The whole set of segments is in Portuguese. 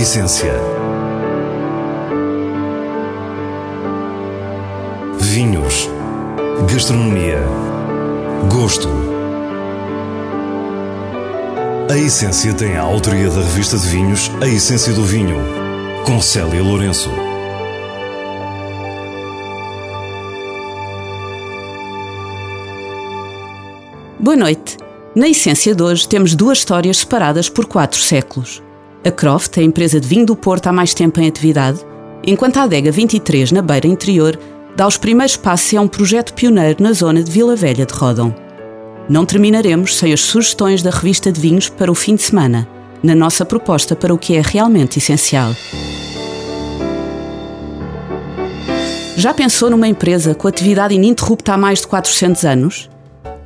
essência. Vinhos. Gastronomia. Gosto. A Essência tem a autoria da revista de vinhos A Essência do Vinho, com Célia Lourenço. Boa noite. Na Essência de hoje temos duas histórias separadas por quatro séculos. A Croft, a empresa de vinho do Porto há mais tempo em atividade, enquanto a Adega 23, na Beira Interior, dá os primeiros passos a um projeto pioneiro na zona de Vila Velha de Rodão. Não terminaremos sem as sugestões da revista de vinhos para o fim de semana, na nossa proposta para o que é realmente essencial. Já pensou numa empresa com atividade ininterrupta há mais de 400 anos?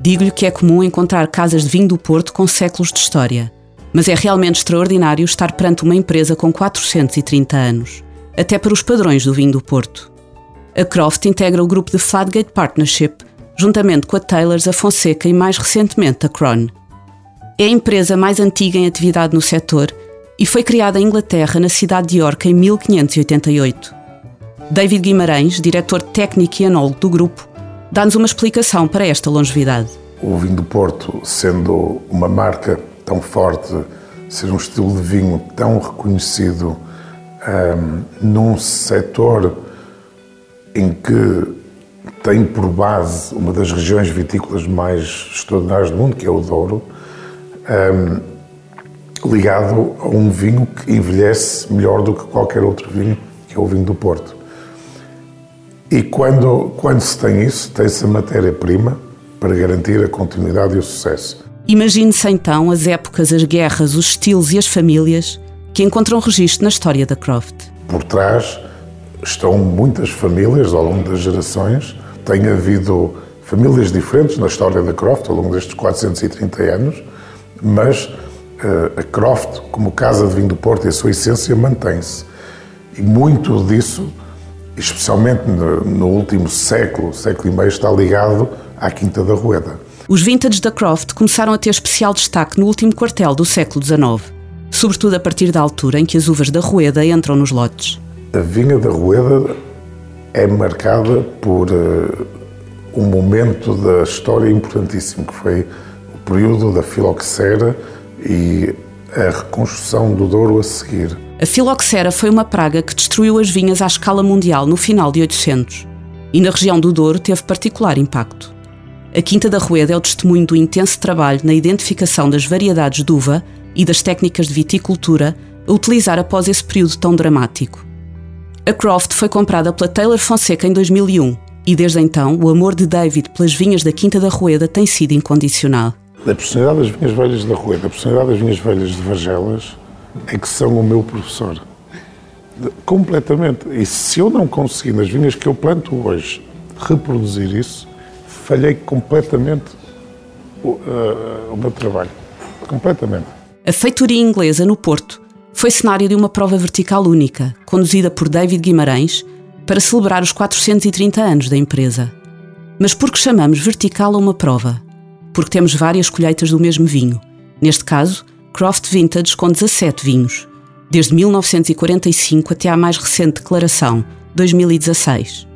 Digo-lhe que é comum encontrar casas de vinho do Porto com séculos de história mas é realmente extraordinário estar perante uma empresa com 430 anos, até para os padrões do vinho do Porto. A Croft integra o grupo de Fladgate Partnership, juntamente com a Taylors, a Fonseca e mais recentemente a Crown. É a empresa mais antiga em atividade no setor e foi criada em Inglaterra, na cidade de York, em 1588. David Guimarães, diretor técnico e anólogo do grupo, dá-nos uma explicação para esta longevidade. O vinho do Porto, sendo uma marca tão forte, ser um estilo de vinho tão reconhecido um, num setor em que tem por base uma das regiões vitícolas mais extraordinárias do mundo, que é o Douro, um, ligado a um vinho que envelhece melhor do que qualquer outro vinho, que é o vinho do Porto. E quando, quando se tem isso, tem-se a matéria-prima para garantir a continuidade e o sucesso. Imagine-se então as épocas, as guerras, os estilos e as famílias que encontram registro na história da Croft. Por trás estão muitas famílias ao longo das gerações. Tem havido famílias diferentes na história da Croft ao longo destes 430 anos, mas uh, a Croft, como casa de vinho do Porto e a sua essência, mantém-se. E muito disso, especialmente no último século, século e meio, está ligado à Quinta da Rueda. Os vintage da Croft começaram a ter especial destaque no último quartel do século XIX, sobretudo a partir da altura em que as uvas da Rueda entram nos lotes. A vinha da Rueda é marcada por uh, um momento da história importantíssimo, que foi o período da filoxera e a reconstrução do Douro a seguir. A filoxera foi uma praga que destruiu as vinhas à escala mundial no final de 800 e na região do Douro teve particular impacto. A Quinta da Rueda é o testemunho do intenso trabalho na identificação das variedades de uva e das técnicas de viticultura a utilizar após esse período tão dramático. A Croft foi comprada pela Taylor Fonseca em 2001 e desde então o amor de David pelas vinhas da Quinta da Rueda tem sido incondicional. A personalidade das vinhas velhas da Rueda, a personalidade das vinhas velhas de Vargelas é que são o meu professor. Completamente. E se eu não conseguir nas vinhas que eu planto hoje reproduzir isso, falhei completamente o, uh, o meu trabalho. Completamente. A feitoria inglesa no Porto foi cenário de uma prova vertical única, conduzida por David Guimarães, para celebrar os 430 anos da empresa. Mas por que chamamos vertical a uma prova? Porque temos várias colheitas do mesmo vinho. Neste caso, Croft Vintage com 17 vinhos, desde 1945 até à mais recente declaração, 2016.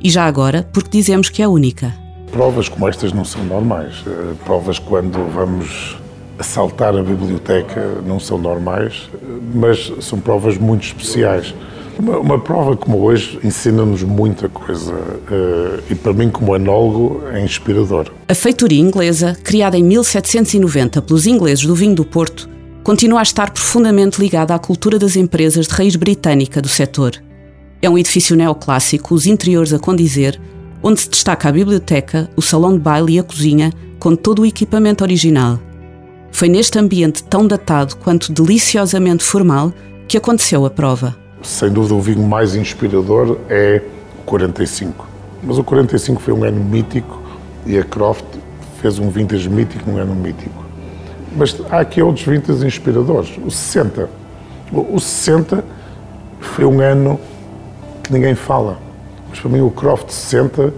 E já agora, porque dizemos que é única. Provas como estas não são normais. Eh, provas quando vamos assaltar a biblioteca não são normais, mas são provas muito especiais. Uma, uma prova como hoje ensina-nos muita coisa uh, e, para mim, como anólogo, é inspirador. A feitoria inglesa, criada em 1790 pelos ingleses do vinho do Porto, continua a estar profundamente ligada à cultura das empresas de raiz britânica do setor. É um edifício neoclássico, os interiores a condizer, onde se destaca a biblioteca, o salão de baile e a cozinha, com todo o equipamento original. Foi neste ambiente tão datado quanto deliciosamente formal que aconteceu a prova. Sem dúvida, o vinho mais inspirador é o 45. Mas o 45 foi um ano mítico e a Croft fez um vintage mítico num ano mítico. Mas há aqui outros vintage inspiradores. O 60. O 60 foi um ano que ninguém fala mas para mim o Croft 60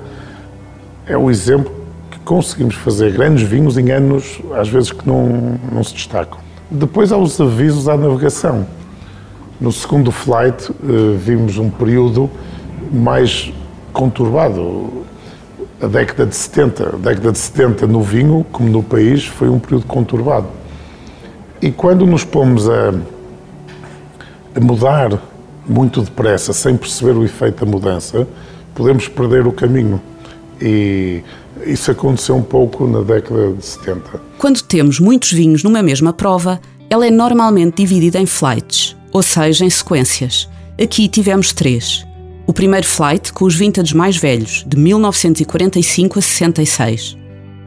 é o exemplo que conseguimos fazer grandes vinhos em anos, às vezes, que não, não se destacam. Depois há os avisos à navegação. No segundo flight, eh, vimos um período mais conturbado. A década de 70, a década de 70 no vinho, como no país, foi um período conturbado. E quando nos pomos a, a mudar muito depressa, sem perceber o efeito da mudança, podemos perder o caminho. E isso aconteceu um pouco na década de 70. Quando temos muitos vinhos numa mesma prova, ela é normalmente dividida em flights, ou seja, em sequências. Aqui tivemos três. O primeiro flight com os vintage mais velhos, de 1945 a 66.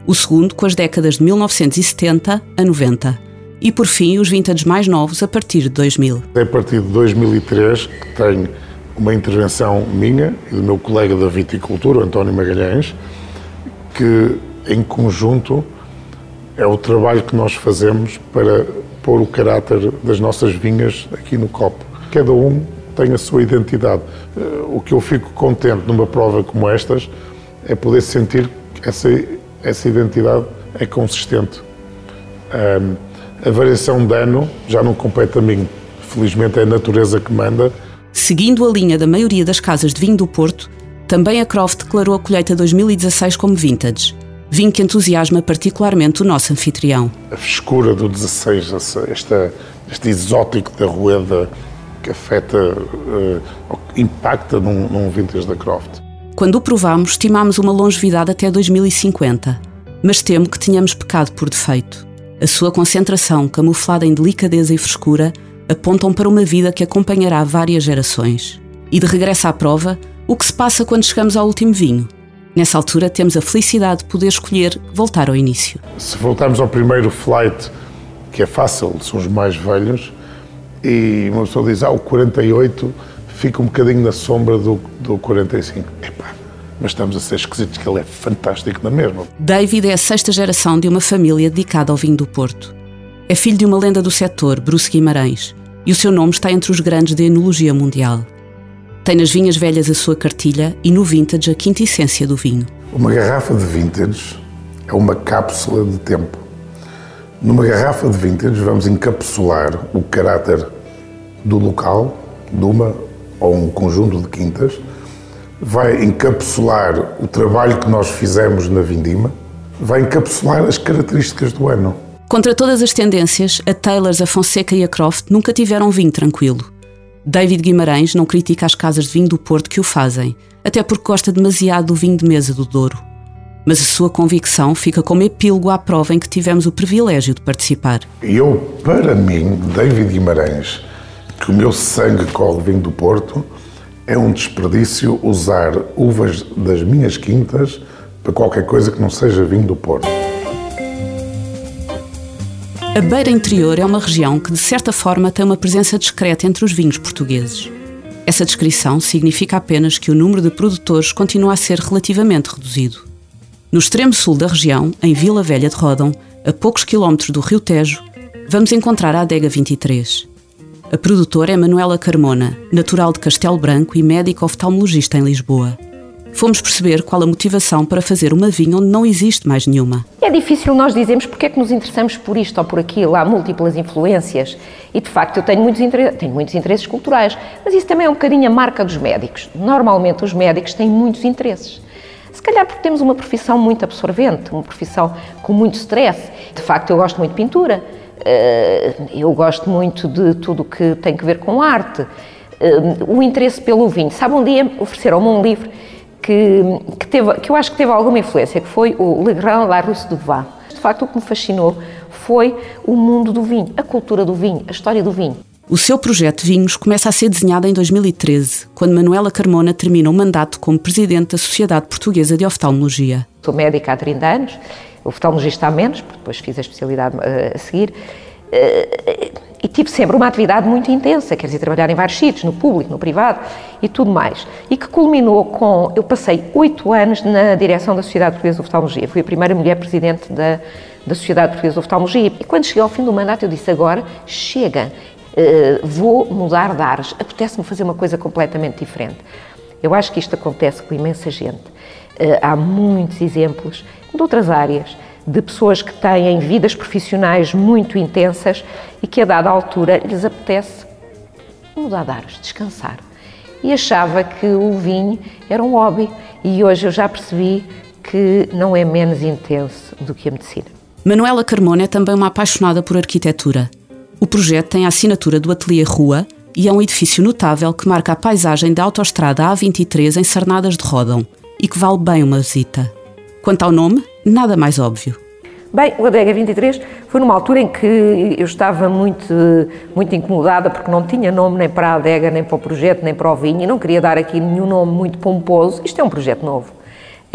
O segundo com as décadas de 1970 a 90. E por fim, os vintage mais novos a partir de 2000. É a partir de 2003 que tenho uma intervenção minha e do meu colega da viticultura, António Magalhães, que em conjunto é o trabalho que nós fazemos para pôr o caráter das nossas vinhas aqui no copo. Cada um tem a sua identidade. Eh, o que eu fico contente numa prova como estas é poder sentir que essa, essa identidade é consistente. Um, a variação de ano já não compete a mim. Felizmente é a natureza que manda. Seguindo a linha da maioria das casas de vinho do Porto, também a Croft declarou a colheita 2016 como vintage, vinho que entusiasma particularmente o nosso anfitrião. A frescura do 16, esta, este exótico da rueda que afeta, uh, impacta num, num vintage da Croft. Quando o provámos, estimámos uma longevidade até 2050, mas temo que tenhamos pecado por defeito. A sua concentração, camuflada em delicadeza e frescura, apontam para uma vida que acompanhará várias gerações. E de regresso à prova, o que se passa quando chegamos ao último vinho? Nessa altura, temos a felicidade de poder escolher voltar ao início. Se voltarmos ao primeiro flight, que é fácil, são os mais velhos, e uma pessoa diz, ah, o 48 fica um bocadinho na sombra do, do 45. Epá, mas estamos a ser esquisitos, que ele é fantástico na mesma. David é a sexta geração de uma família dedicada ao vinho do Porto. É filho de uma lenda do setor, Bruce Guimarães, e o seu nome está entre os grandes da enologia mundial. Tem nas vinhas velhas a sua cartilha e no vintage a quinta essência do vinho. Uma garrafa de vintage é uma cápsula de tempo. Numa garrafa de vintage vamos encapsular o caráter do local, de uma ou um conjunto de quintas, vai encapsular o trabalho que nós fizemos na vindima, vai encapsular as características do ano. Contra todas as tendências, a Taylors, a Fonseca e a Croft nunca tiveram vinho tranquilo. David Guimarães não critica as casas de vinho do Porto que o fazem, até porque gosta demasiado do vinho de mesa do Douro. Mas a sua convicção fica como epílogo à prova em que tivemos o privilégio de participar. Eu, para mim, David Guimarães, que o meu sangue corre vinho do Porto, é um desperdício usar uvas das minhas quintas para qualquer coisa que não seja vinho do Porto. A Beira Interior é uma região que, de certa forma, tem uma presença discreta entre os vinhos portugueses. Essa descrição significa apenas que o número de produtores continua a ser relativamente reduzido. No extremo sul da região, em Vila Velha de Rodão, a poucos quilómetros do Rio Tejo, vamos encontrar a Adega 23. A produtora é Manuela Carmona, natural de Castelo Branco e médica oftalmologista em Lisboa fomos perceber qual a motivação para fazer uma vinha onde não existe mais nenhuma. É difícil nós dizermos porque é que nos interessamos por isto ou por aquilo, há múltiplas influências e de facto eu tenho muitos, tenho muitos interesses culturais, mas isso também é um bocadinho a marca dos médicos. Normalmente os médicos têm muitos interesses. Se calhar porque temos uma profissão muito absorvente, uma profissão com muito stress. De facto, eu gosto muito de pintura, eu gosto muito de tudo que tem que ver com arte, eh, o interesse pelo vinho. Sabe, um dia ofereceram-me um livro que, que, teve, que eu acho que teve alguma influência, que foi o Le Grand Larousse du Vin. De facto, o que me fascinou foi o mundo do vinho, a cultura do vinho, a história do vinho. O seu projeto Vinhos começa a ser desenhado em 2013, quando Manuela Carmona termina o um mandato como presidente da Sociedade Portuguesa de Oftalmologia. Sou médica há 30 anos, oftalmologista há menos, porque depois fiz a especialidade eh, a seguir. Eh, e tive sempre uma atividade muito intensa, quer dizer, trabalhar em vários sítios, no público, no privado e tudo mais. E que culminou com. Eu passei oito anos na direção da Sociedade Portuguesa de Oftalmologia. Fui a primeira mulher presidente da, da Sociedade Portuguesa de Oftalmologia. E quando cheguei ao fim do mandato, eu disse: agora chega, uh, vou mudar de ares, apetece-me fazer uma coisa completamente diferente. Eu acho que isto acontece com imensa gente. Há muitos exemplos de outras áreas de pessoas que têm vidas profissionais muito intensas e que a dada altura lhes apetece mudar de ares, descansar. E achava que o vinho era um hobby e hoje eu já percebi que não é menos intenso do que a medicina. Manuela Carmona é também uma apaixonada por arquitetura. O projeto tem a assinatura do Ateliê Rua e é um edifício notável que marca a paisagem da autoestrada A23 em Sarnadas de Rodão e que vale bem uma visita. Quanto ao nome, nada mais óbvio. Bem, o Adega 23 foi numa altura em que eu estava muito, muito incomodada porque não tinha nome nem para a adega, nem para o projeto, nem para o vinho e não queria dar aqui nenhum nome muito pomposo. Isto é um projeto novo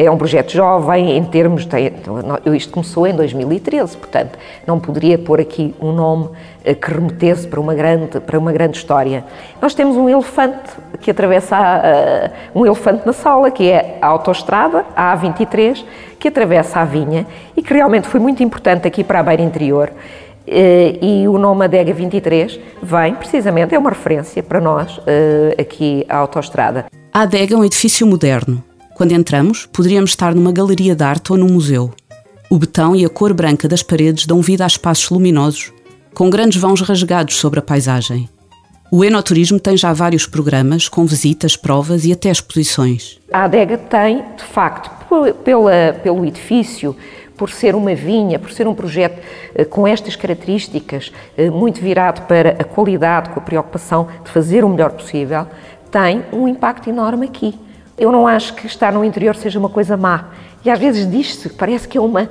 é um projeto jovem em termos de, então, isto começou em 2013, portanto não poderia pôr aqui um nome eh, que remetesse para uma grande para uma grande história. Nós temos um elefante que atravessa uh, um elefante na sala que é a autoestrada a A23 que atravessa a vinha e que realmente foi muito importante aqui para a beira interior. Uh, e o nome Adega 23 vem precisamente é uma referência para nós aqui à autoestrada. A adega é um edifício moderno quando entramos, poderíamos estar numa galeria de arte ou num museu. O betão e a cor branca das paredes dão vida a espaços luminosos, com grandes vãos rasgados sobre a paisagem. O enoturismo tem já vários programas, com visitas, provas e até exposições. A adega tem, de facto, pela, pelo edifício, por ser uma vinha, por ser um projeto eh, com estas características, eh, muito virado para a qualidade, com a preocupação de fazer o melhor possível, tem um impacto enorme aqui. Eu não acho que estar no interior seja uma coisa má. E às vezes diz-se, parece que é, uma,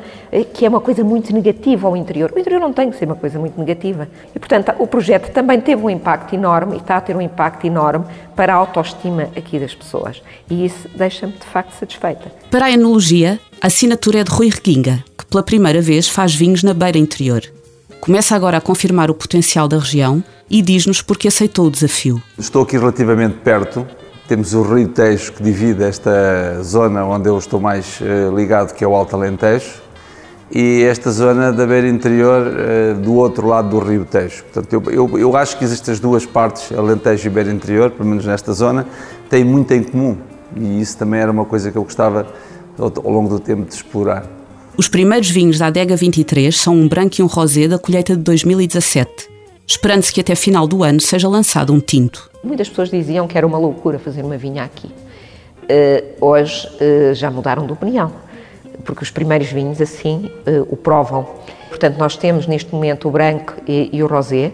que é uma coisa muito negativa ao interior. O interior não tem que ser uma coisa muito negativa. E, portanto, o projeto também teve um impacto enorme e está a ter um impacto enorme para a autoestima aqui das pessoas. E isso deixa-me, de facto, satisfeita. Para a enologia, a assinatura é de Rui Reguinga, que pela primeira vez faz vinhos na beira interior. Começa agora a confirmar o potencial da região e diz-nos porque aceitou o desafio. Estou aqui relativamente perto temos o Rio Tejo que divide esta zona onde eu estou mais uh, ligado, que é o Alto Alentejo, e esta zona da beira interior uh, do outro lado do Rio Tejo. Portanto, eu, eu, eu, acho que existem as duas partes, Alentejo e beira interior, pelo menos nesta zona, têm muito em comum. E isso também era uma coisa que eu gostava ao longo do tempo de explorar. Os primeiros vinhos da Adega 23 são um branco e um rosé da colheita de 2017 esperando-se que até final do ano seja lançado um tinto. Muitas pessoas diziam que era uma loucura fazer uma vinha aqui. Uh, hoje uh, já mudaram de opinião, porque os primeiros vinhos assim uh, o provam. Portanto, nós temos neste momento o branco e, e o rosé.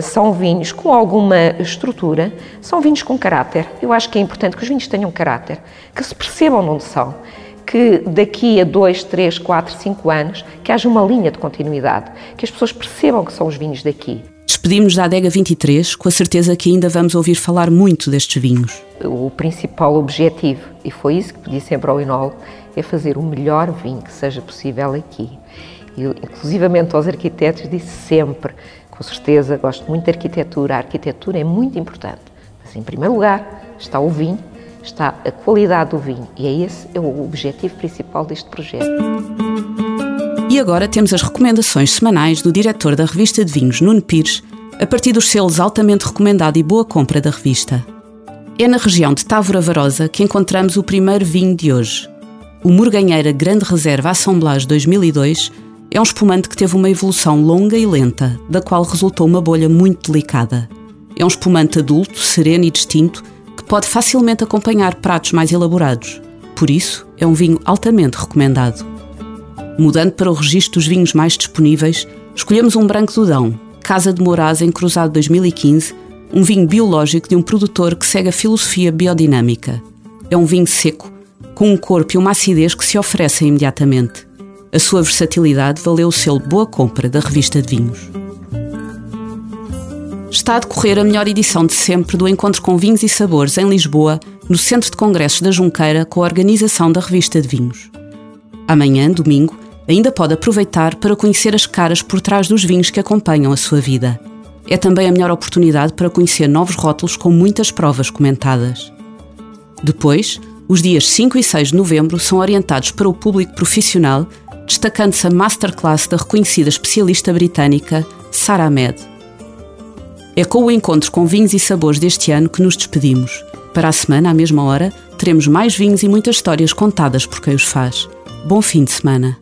São vinhos com alguma estrutura, são vinhos com caráter. Eu acho que é importante que os vinhos tenham caráter, que se percebam de onde são, que daqui a 2, 3, 4, 5 anos que haja uma linha de continuidade, que as pessoas percebam que são os vinhos daqui. Despedimos da Adega 23 com a certeza que ainda vamos ouvir falar muito destes vinhos. O principal objetivo, e foi isso que pedi sempre ao Inol, é fazer o melhor vinho que seja possível aqui. E, inclusivamente aos arquitetos disse sempre, com certeza, gosto muito de arquitetura, a arquitetura é muito importante, mas em primeiro lugar está o vinho, está a qualidade do vinho e é esse é o objetivo principal deste projeto. E agora temos as recomendações semanais do diretor da revista de vinhos, Nuno Pires, a partir dos selos altamente recomendado e boa compra da revista. É na região de Távora Varosa que encontramos o primeiro vinho de hoje. O Murganheira Grande Reserva Assemblage 2002 é um espumante que teve uma evolução longa e lenta, da qual resultou uma bolha muito delicada. É um espumante adulto, sereno e distinto que pode facilmente acompanhar pratos mais elaborados. Por isso, é um vinho altamente recomendado. Mudando para o registro dos vinhos mais disponíveis, escolhemos um branco do Dão, Casa de Moraz em Cruzado 2015, um vinho biológico de um produtor que segue a filosofia biodinâmica. É um vinho seco, com um corpo e uma acidez que se oferecem imediatamente. A sua versatilidade valeu o selo Boa Compra da revista de vinhos. Está a decorrer a melhor edição de sempre do Encontro com Vinhos e Sabores em Lisboa, no Centro de Congressos da Junqueira, com a organização da revista de vinhos. Amanhã, domingo, ainda pode aproveitar para conhecer as caras por trás dos vinhos que acompanham a sua vida. É também a melhor oportunidade para conhecer novos rótulos com muitas provas comentadas. Depois, os dias 5 e 6 de novembro são orientados para o público profissional, destacando-se a masterclass da reconhecida especialista britânica Sarah Med. É com o encontro com vinhos e sabores deste ano que nos despedimos. Para a semana, à mesma hora, teremos mais vinhos e muitas histórias contadas por quem os faz. Bom fim de semana!